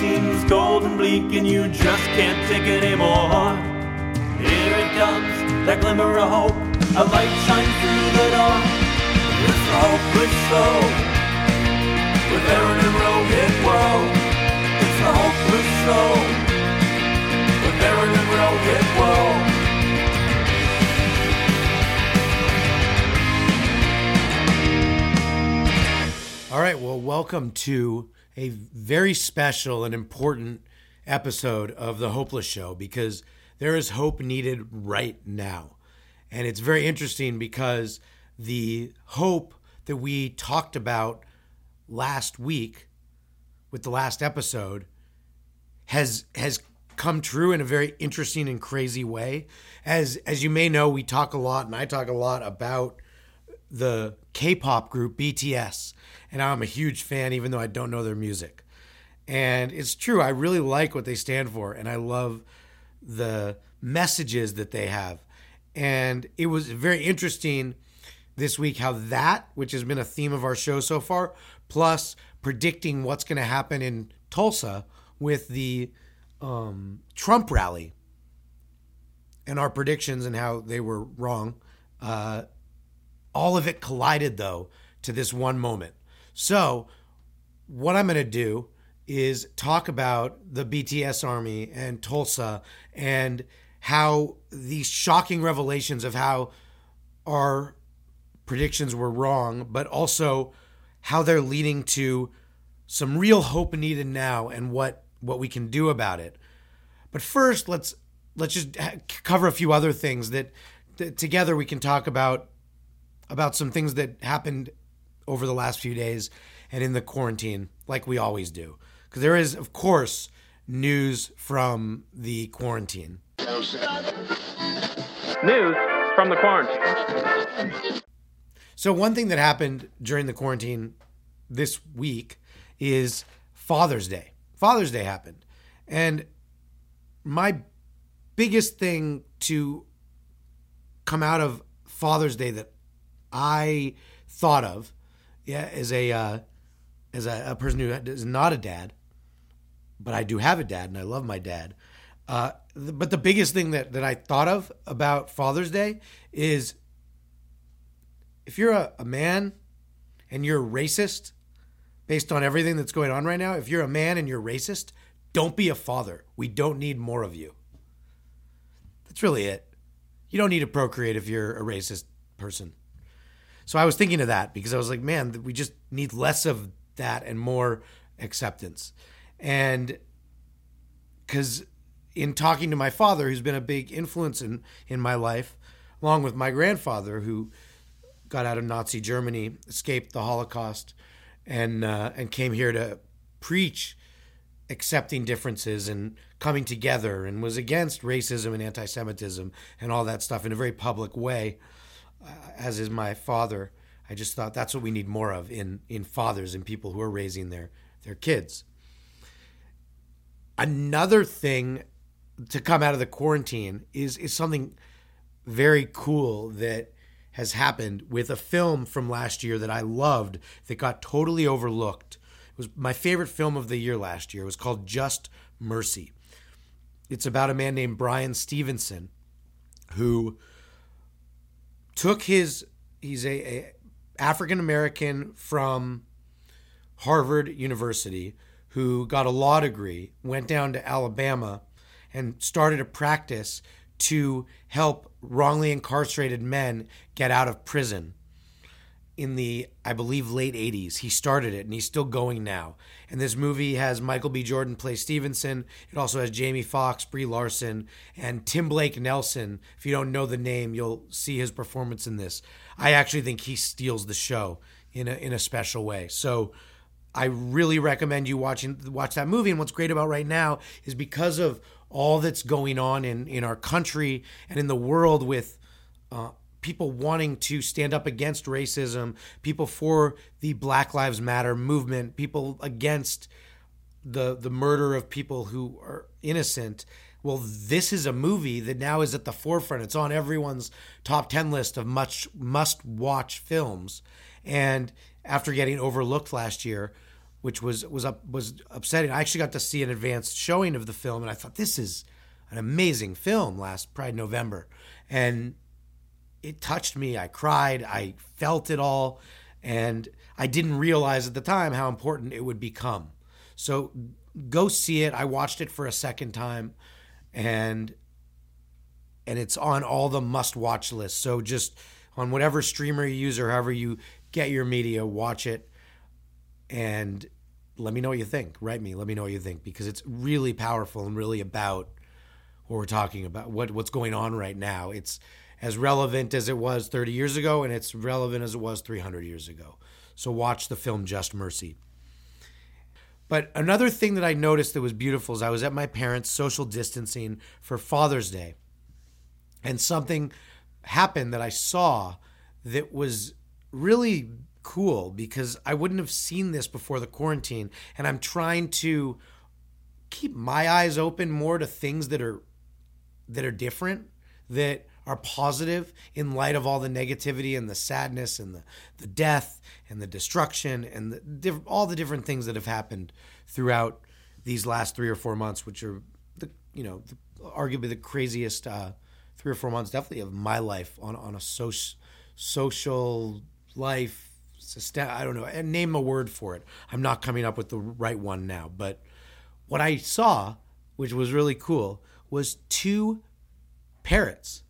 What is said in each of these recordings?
seems cold and bleak and you just can't take it anymore. Here it comes, that glimmer of hope. A light shines through the door. It's the hopeless show with Aaron and Rohit. Whoa, it's the hopeless show with Aaron and Rohit. Whoa. All right, well, welcome to a very special and important episode of The Hopeless Show because there is hope needed right now. And it's very interesting because the hope that we talked about last week with the last episode has has come true in a very interesting and crazy way. As as you may know, we talk a lot and I talk a lot about the K-pop group BTS, and I'm a huge fan, even though I don't know their music. And it's true, I really like what they stand for, and I love the messages that they have. And it was very interesting this week how that, which has been a theme of our show so far, plus predicting what's going to happen in Tulsa with the um, Trump rally and our predictions and how they were wrong. Uh, all of it collided though to this one moment. So, what I'm going to do is talk about the BTS army and Tulsa and how these shocking revelations of how our predictions were wrong, but also how they're leading to some real hope needed now and what what we can do about it. But first, let's let's just cover a few other things that, that together we can talk about about some things that happened over the last few days and in the quarantine, like we always do. Because there is, of course, news from the quarantine. News from the quarantine. So, one thing that happened during the quarantine this week is Father's Day. Father's Day happened. And my biggest thing to come out of Father's Day that I thought of, yeah, as a uh, as a, a, person who is not a dad, but I do have a dad and I love my dad. Uh, but the biggest thing that that I thought of about Father's Day is if you're a, a man and you're racist, based on everything that's going on right now, if you're a man and you're racist, don't be a father. We don't need more of you. That's really it. You don't need to procreate if you're a racist person. So I was thinking of that because I was like, man, we just need less of that and more acceptance. And because in talking to my father, who's been a big influence in, in my life, along with my grandfather, who got out of Nazi Germany, escaped the Holocaust, and uh, and came here to preach accepting differences and coming together, and was against racism and anti-Semitism and all that stuff in a very public way uh, as is my father. I just thought that's what we need more of in in fathers and people who are raising their their kids. Another thing to come out of the quarantine is is something very cool that has happened with a film from last year that I loved that got totally overlooked. It was my favorite film of the year last year. It was called Just Mercy. It's about a man named Bryan Stevenson who took his he's a, a African American from Harvard University who got a law degree, went down to Alabama and started a practice to help wrongly incarcerated men get out of prison in the I believe late 80s. He started it and he's still going now. And this movie has Michael B. Jordan play Stevenson. It also has Jamie Foxx, Brie Larson, and Tim Blake Nelson. If you don't know the name, you'll see his performance in this. I actually think he steals the show in a in a special way. So I really recommend you watching watch that movie. And what's great about right now is because of all that's going on in in our country and in the world with uh, people wanting to stand up against racism, people for the Black Lives Matter movement, people against the the murder of people who are innocent. Well, this is a movie that now is at the forefront. It's on everyone's top 10 list of much must watch films. And after getting overlooked last year, which was was up was upsetting. I actually got to see an advanced showing of the film, and I thought this is an amazing film last Pride November, and it touched me. I cried. I felt it all, and I didn't realize at the time how important it would become. So go see it. I watched it for a second time, and and it's on all the must-watch lists. So just on whatever streamer you use or however you get your media, watch it, and let me know what you think. Write me. Let me know what you think because it's really powerful and really about what we're talking about, what what's going on right now. It's as relevant as it was 30 years ago, and it's relevant as it was 300 years ago. So watch the film Just Mercy. But another thing that I noticed that was beautiful is I was at my parents' social distancing for Father's Day, and something happened that I saw that was really cool because I wouldn't have seen this before the quarantine. And I'm trying to keep my eyes open more to things that are that are different, that are positive in light of all the negativity and the sadness and the, the death and the destruction and the, diff- all the different things that have happened throughout these last three or four months, which are the you know the, arguably the craziest uh, three or four months, definitely of my life on on a social social life. I don't know, and name a word for it. I'm not coming up with the right one now, but what I saw, which was really cool, was two parrots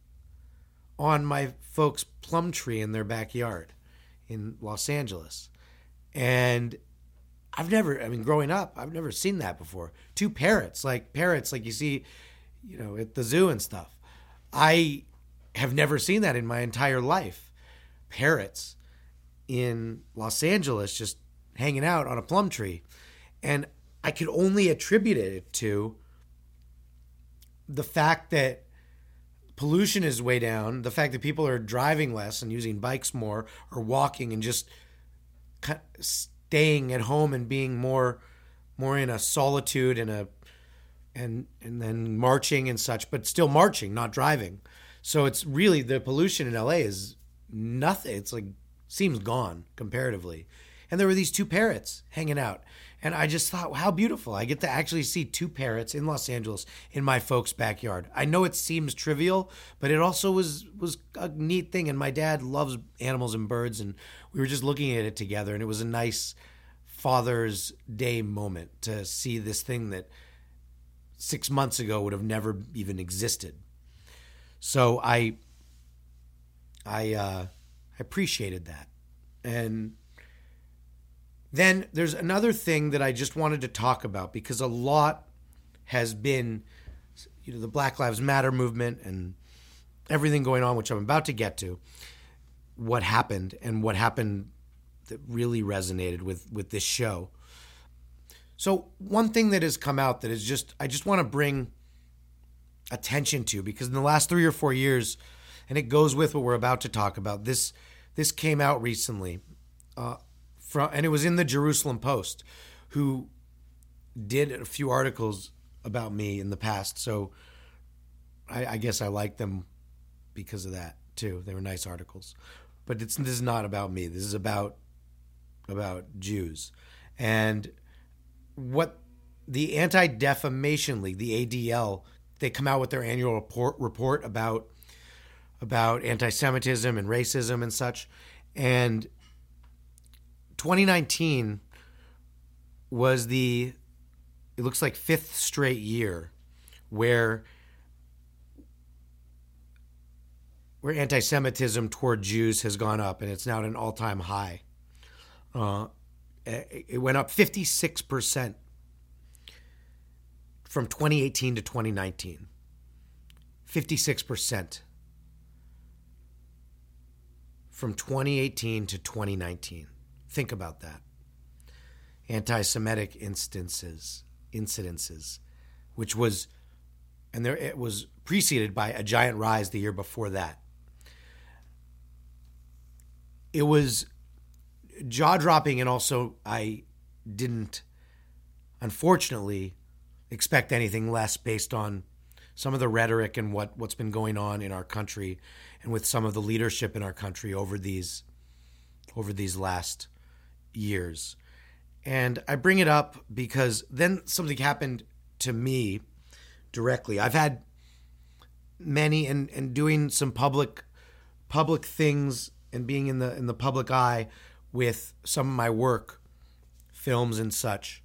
on my folks' plum tree in their backyard in Los Angeles. And I've never, I mean, growing up, I've never seen that before. Two parrots, like parrots, like you see, you know, at the zoo and stuff. I have never seen that in my entire life. Parrots in Los Angeles just hanging out on a plum tree. And I could only attribute it to the fact that pollution is way down, the fact that people are driving less and using bikes more or walking and just staying at home and being more more in a solitude and a and and then marching and such, but still marching, not driving. So it's really the pollution in LA is nothing. It's like seems gone comparatively. And there were these two parrots hanging out. And I just thought, how beautiful. I get to actually see two parrots in Los Angeles in my folks' backyard. I know it seems trivial, but it also was was a neat thing. And my dad loves animals and birds, and we were just looking at it together, and it was a nice Father's Day moment to see this thing that six months ago would have never even existed. So I I uh, I appreciated that. And then there's another thing that I just wanted to talk about because a lot has been, you know, the Black Lives Matter movement and everything going on, which I'm about to get to. What happened and what happened that really resonated with with this show. So one thing that has come out that is just I just want to bring attention to because in the last three or four years, and it goes with what we're about to talk about. This this came out recently. Uh, from and it was in the Jerusalem Post, who did a few articles about me in the past. So I, I guess I like them because of that too. They were nice articles, but it's this is not about me. This is about about Jews and what the Anti Defamation League, the ADL, they come out with their annual report report about about anti-Semitism and racism and such, and 2019 was the it looks like fifth straight year where where anti-Semitism toward Jews has gone up, and it's now at an all-time high. Uh, it went up 56 percent from 2018 to 2019. 56 percent from 2018 to 2019. Think about that. Anti Semitic instances, incidences, which was, and there it was preceded by a giant rise the year before that. It was jaw dropping, and also I didn't, unfortunately, expect anything less based on some of the rhetoric and what, what's been going on in our country and with some of the leadership in our country over these over these last years. And I bring it up because then something happened to me directly. I've had many and, and doing some public public things and being in the in the public eye with some of my work, films and such,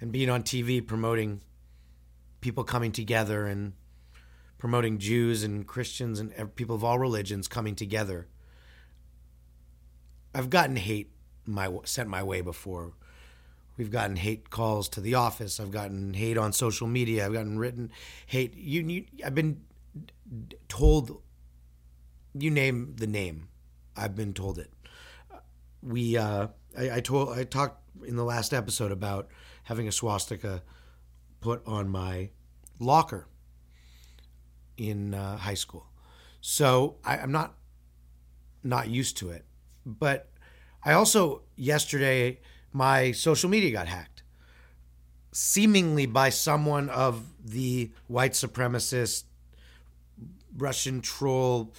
and being on TV promoting people coming together and promoting Jews and Christians and people of all religions coming together. I've gotten hate my sent my way before. We've gotten hate calls to the office. I've gotten hate on social media. I've gotten written hate. You, you I've been told. You name the name, I've been told it. We uh, I, I told I talked in the last episode about having a swastika put on my locker in uh, high school. So I, I'm not not used to it. But I also yesterday my social media got hacked, seemingly by someone of the white supremacist, Russian troll,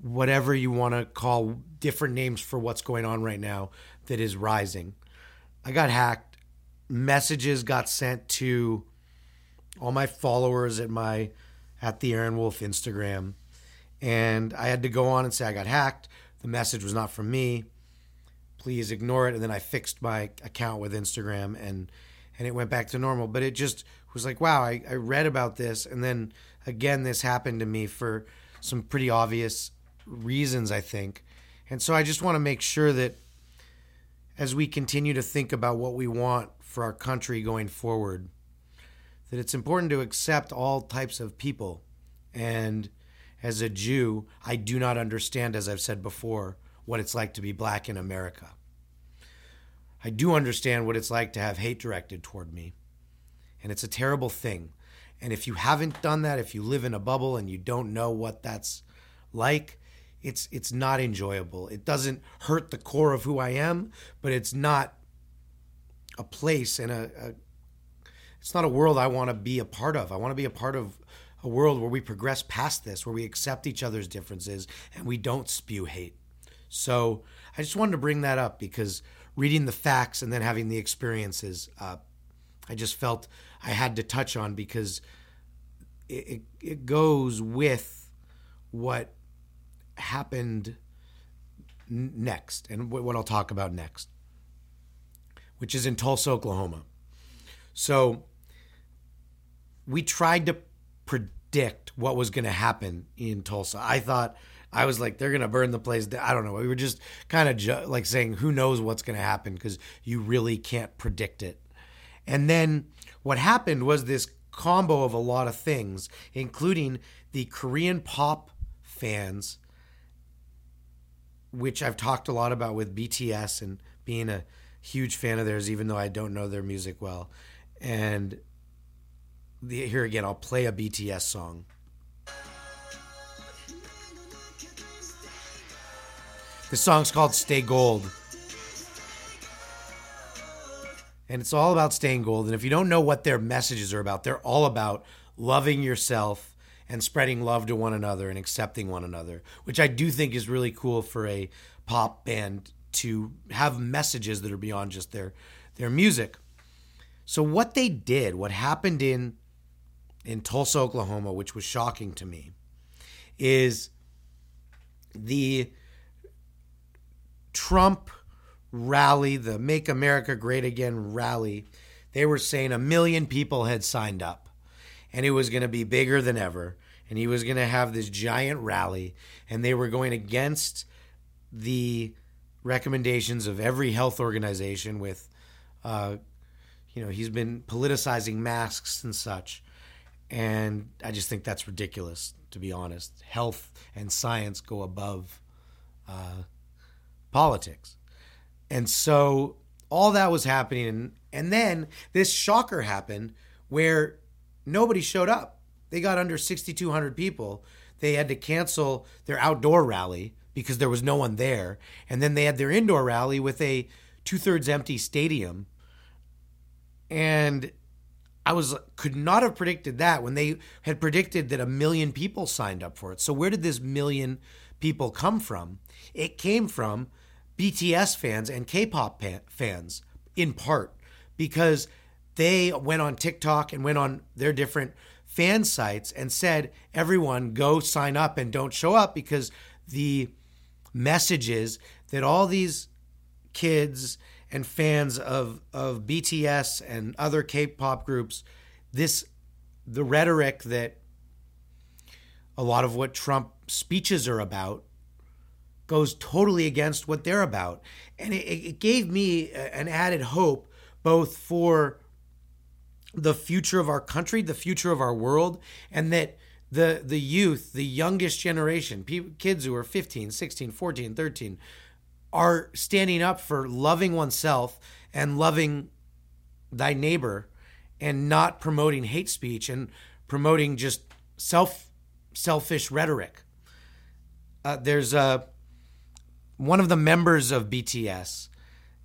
whatever you want to call different names for what's going on right now that is rising. I got hacked. Messages got sent to all my followers at my at the Aaron Wolf Instagram, and I had to go on and say I got hacked. The message was not from me. Please ignore it. And then I fixed my account with Instagram, and and it went back to normal. But it just was like, wow, I, I read about this, and then again, this happened to me for some pretty obvious reasons, I think. And so I just want to make sure that as we continue to think about what we want for our country going forward, that it's important to accept all types of people. And as a Jew, I do not understand, as I've said before, what it's like to be black in America. I do understand what it's like to have hate directed toward me. And it's a terrible thing. And if you haven't done that, if you live in a bubble and you don't know what that's like, it's it's not enjoyable. It doesn't hurt the core of who I am, but it's not a place and a, it's not a world I want to be a part of. I want to be a part of a world where we progress past this, where we accept each other's differences and we don't spew hate. So I just wanted to bring that up because reading the facts and then having the experiences, uh, I just felt I had to touch on because it, it, it goes with what happened n- next and what, what I'll talk about next, which is in Tulsa, Oklahoma. So we tried to predict what was going to happen in Tulsa. I thought I was like, they're going to burn the place. down. I don't know. We were just kind of ju- like saying, who knows what's going to happen because you really can't predict it. And then what happened was this combo of a lot of things, including the Korean pop fans, which I've talked a lot about with BTS and being a huge fan of theirs, even though I don't know their music well. And the, here again, I'll play a BTS song. The song's called Stay Gold. And it's all about staying gold. And if you don't know what their messages are about, they're all about loving yourself and spreading love to one another and accepting one another, which I do think is really cool for a pop band to have messages that are beyond just their their music. So what they did, what happened in in Tulsa, Oklahoma, which was shocking to me, is the Trump rally, the Make America Great Again rally. They were saying a million people had signed up and it was going to be bigger than ever. And he was going to have this giant rally and they were going against the recommendations of every health organization with, uh, you know, he's been politicizing masks and such. And I just think that's ridiculous, to be honest. Health and science go above uh, politics. And so all that was happening. And, and then this shocker happened where nobody showed up. They got under 6,200 people. They had to cancel their outdoor rally because there was no one there. And then they had their indoor rally with a two thirds empty stadium. And I was could not have predicted that when they had predicted that a million people signed up for it. So where did this million people come from? It came from BTS fans and K-pop fans in part because they went on TikTok and went on their different fan sites and said, everyone go sign up and don't show up because the message is that all these kids and fans of, of BTS and other K pop groups, this the rhetoric that a lot of what Trump speeches are about goes totally against what they're about. And it, it gave me an added hope both for the future of our country, the future of our world, and that the the youth, the youngest generation, kids who are 15, 16, 14, 13 are standing up for loving oneself and loving thy neighbor and not promoting hate speech and promoting just self selfish rhetoric. Uh, there's a one of the members of BTS.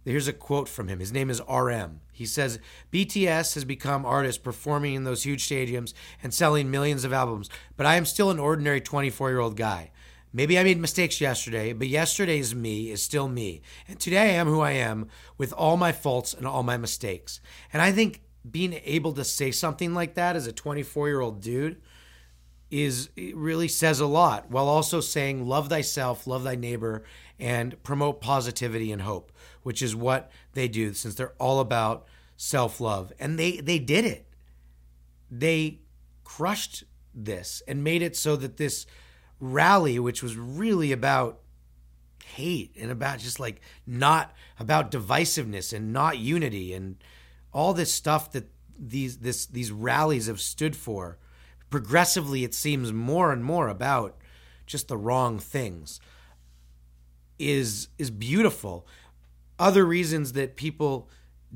Here's a quote from him. His name is RM. He says, BTS has become artists performing in those huge stadiums and selling millions of albums, but I am still an ordinary 24 year old guy. Maybe I made mistakes yesterday, but yesterday's me is still me. And today I am who I am with all my faults and all my mistakes. And I think being able to say something like that as a 24 year old dude is really says a lot while also saying love thyself, love thy neighbor, and promote positivity and hope, which is what they do since they're all about self love. And they, they did it. They crushed this and made it so that this rally, which was really about hate and about just like not about divisiveness and not unity and all this stuff that these this these rallies have stood for progressively it seems more and more about just the wrong things is is beautiful. Other reasons that people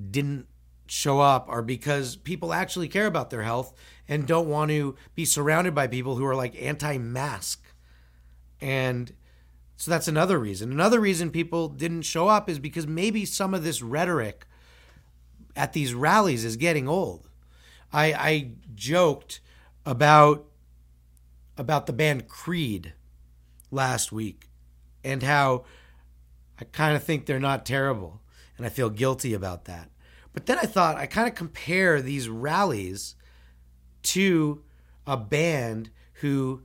didn't show up are because people actually care about their health and don't want to be surrounded by people who are like anti-mask. And so that's another reason. Another reason people didn't show up is because maybe some of this rhetoric at these rallies is getting old. I i joked about about the band Creed last week and how I kind of think they're not terrible and I feel guilty about that. But then I thought I kind of compare these rallies to a band who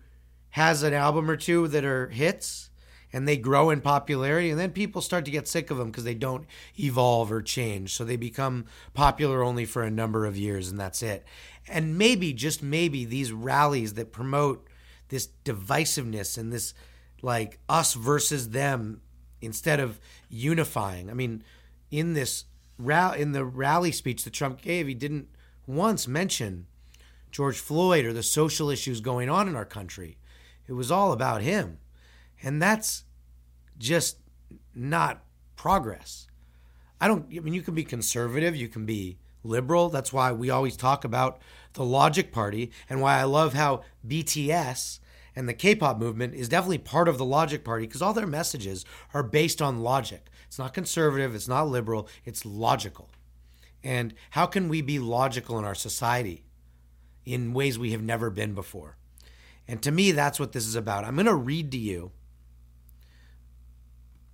has an album or two that are hits and they grow in popularity and then people start to get sick of them because they don't evolve or change so they become popular only for a number of years and that's it and maybe just maybe these rallies that promote this divisiveness and this like us versus them instead of unifying i mean in this in the rally speech that trump gave he didn't once mention george floyd or the social issues going on in our country it was all about him and that's just not progress. I don't, I mean, you can be conservative, you can be liberal. That's why we always talk about the Logic Party and why I love how BTS and the K pop movement is definitely part of the Logic Party because all their messages are based on logic. It's not conservative, it's not liberal, it's logical. And how can we be logical in our society in ways we have never been before? And to me, that's what this is about. I'm going to read to you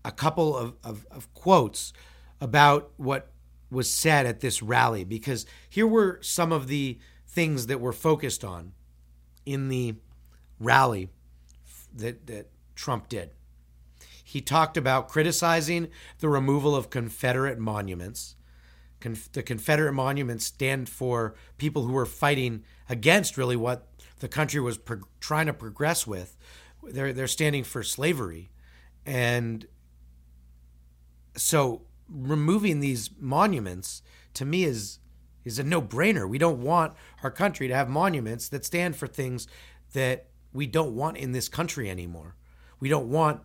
a couple of, of, of quotes about what was said at this rally because here were some of the things that were focused on in the rally that, that Trump did. He talked about criticizing the removal of Confederate monuments. Conf- the Confederate monuments stand for people who were fighting against really what the country was pro- trying to progress with. They're, they're standing for slavery. And so removing these monuments to me is is a no-brainer. We don't want our country to have monuments that stand for things that we don't want in this country anymore. We don't want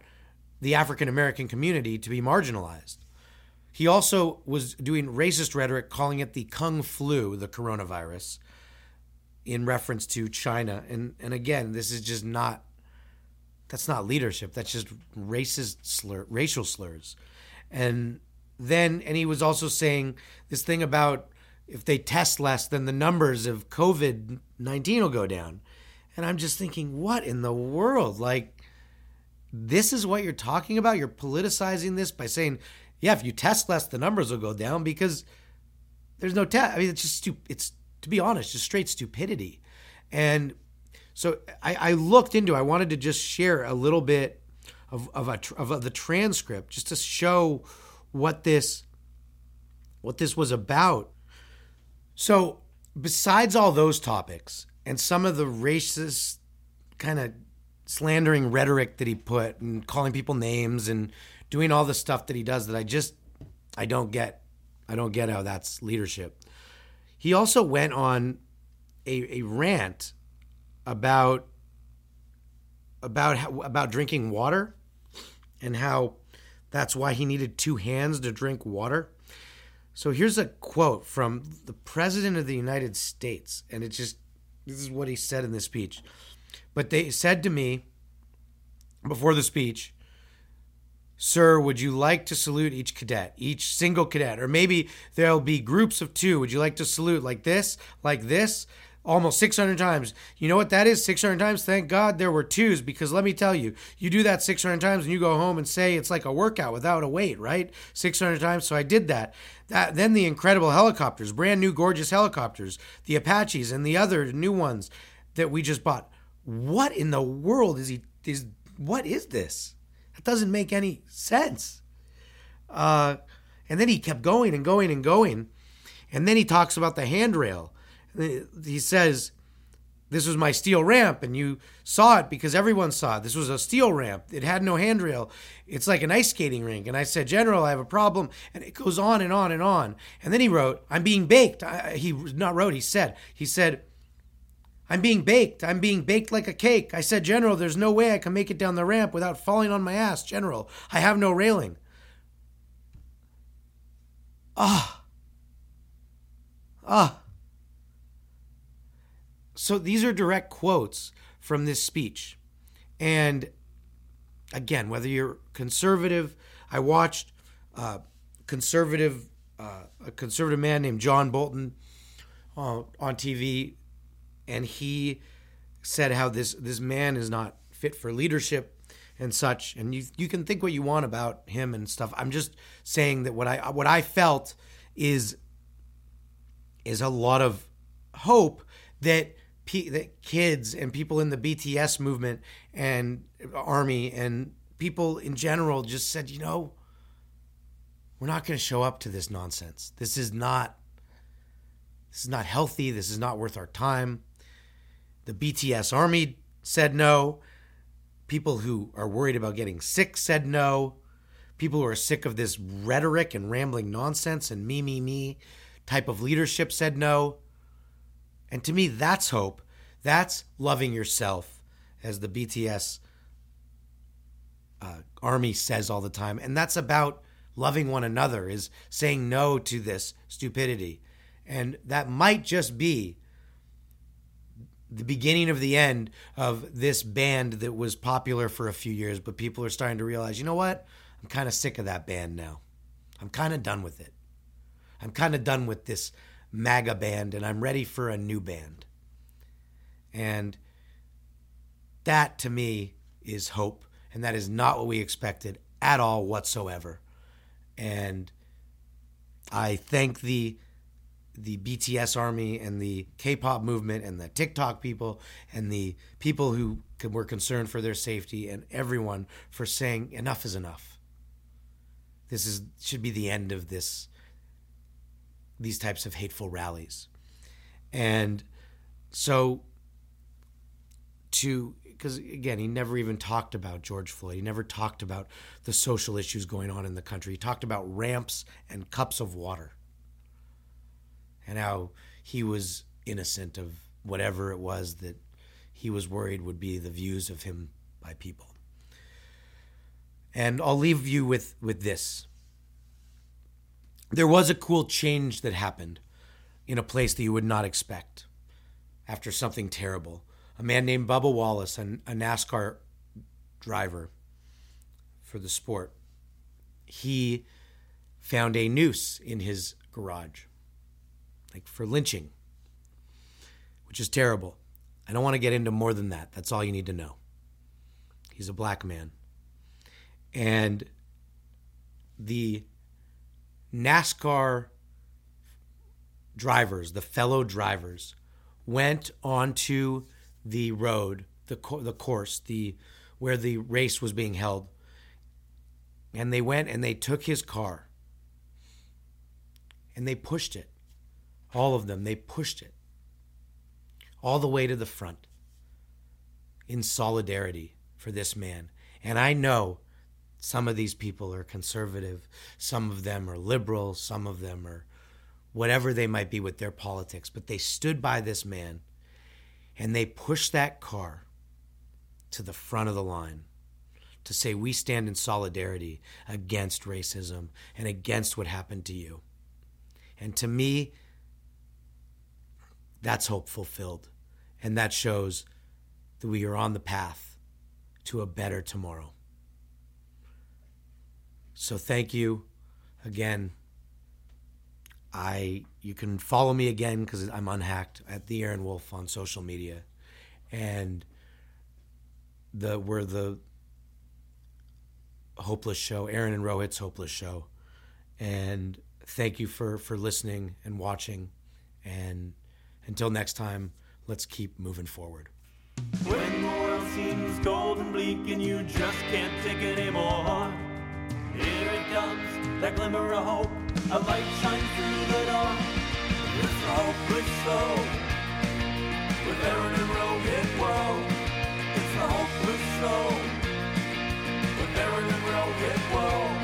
the African American community to be marginalized. He also was doing racist rhetoric calling it the Kung flu, the coronavirus, in reference to China. And and again, this is just not that's not leadership. That's just racist slur, racial slurs. And then, and he was also saying this thing about if they test less, then the numbers of COVID 19 will go down. And I'm just thinking, what in the world? Like, this is what you're talking about? You're politicizing this by saying, yeah, if you test less, the numbers will go down because there's no test. I mean, it's just stu- it's to be honest, just straight stupidity. And so I, I looked into. I wanted to just share a little bit of of, a, of the transcript just to show what this what this was about. So besides all those topics and some of the racist kind of slandering rhetoric that he put and calling people names and doing all the stuff that he does that I just I don't get. I don't get how that's leadership. He also went on a, a rant about about how, about drinking water and how that's why he needed two hands to drink water. So here's a quote from the president of the United States and it just this is what he said in the speech. But they said to me before the speech, Sir, would you like to salute each cadet, each single cadet? Or maybe there'll be groups of two. Would you like to salute like this, like this? Almost 600 times. You know what that is? 600 times. Thank God there were twos because let me tell you, you do that 600 times and you go home and say it's like a workout without a weight, right? 600 times. So I did that. That then the incredible helicopters, brand new gorgeous helicopters, the Apaches and the other new ones that we just bought. What in the world is he is what is this? That doesn't make any sense. Uh, and then he kept going and going and going. And then he talks about the handrail. He says, This was my steel ramp, and you saw it because everyone saw it. This was a steel ramp. It had no handrail. It's like an ice skating rink. And I said, General, I have a problem. And it goes on and on and on. And then he wrote, I'm being baked. I, he not wrote, he said, he said, I'm being baked. I'm being baked like a cake. I said, General, there's no way I can make it down the ramp without falling on my ass, General. I have no railing. Ah. Ah. So these are direct quotes from this speech. And again, whether you're conservative, I watched uh, conservative uh, a conservative man named John Bolton uh, on TV and he said how this this man is not fit for leadership and such and you you can think what you want about him and stuff i'm just saying that what i what i felt is is a lot of hope that p that kids and people in the BTS movement and army and people in general just said you know we're not going to show up to this nonsense this is not this is not healthy this is not worth our time the BTS Army said no. People who are worried about getting sick said no. People who are sick of this rhetoric and rambling nonsense and me, me, me type of leadership said no. And to me, that's hope. That's loving yourself, as the BTS uh, Army says all the time. And that's about loving one another, is saying no to this stupidity. And that might just be the beginning of the end of this band that was popular for a few years, but people are starting to realize, you know what? I'm kind of sick of that band now. I'm kind of done with it. I'm kind of done with this MAGA band, and I'm ready for a new band. And that to me is hope, and that is not what we expected at all whatsoever. And I thank the the BTS army and the K-pop movement and the TikTok people and the people who were concerned for their safety and everyone for saying enough is enough. This is should be the end of this these types of hateful rallies. And so to because again he never even talked about George Floyd. He never talked about the social issues going on in the country. He talked about ramps and cups of water and how he was innocent of whatever it was that he was worried would be the views of him by people. And I'll leave you with, with this. There was a cool change that happened in a place that you would not expect after something terrible. A man named Bubba Wallace, a NASCAR driver for the sport, he found a noose in his garage like for lynching, which is terrible. I don't want to get into more than that. That's all you need to know. He's a black man. And the NASCAR drivers, the fellow drivers, went onto the road, the co- the course, the where the race was being held, and they went and they took his car and they pushed it. All of them, they pushed it all the way to the front in solidarity for this man. And I know some of these people are conservative, some of them are liberal, some of them are whatever they might be with their politics, but they stood by this man and they pushed that car to the front of the line to say, We stand in solidarity against racism and against what happened to you. And to me, that's hope fulfilled. And that shows that we are on the path to a better tomorrow. So thank you again. I you can follow me again because I'm unhacked at the Aaron Wolf on social media, and the we're the hopeless show, Aaron and Rohit's hopeless show, and thank you for for listening and watching, and until next time, let's keep moving forward. When the world seems cold and bleak and you just can't take anymore, that glimmer of hope. A light shines through the dark. With hope, with soul. With Aaron and Rohit, whoa. It's a hopeless soul. With Aaron and Rohit, whoa.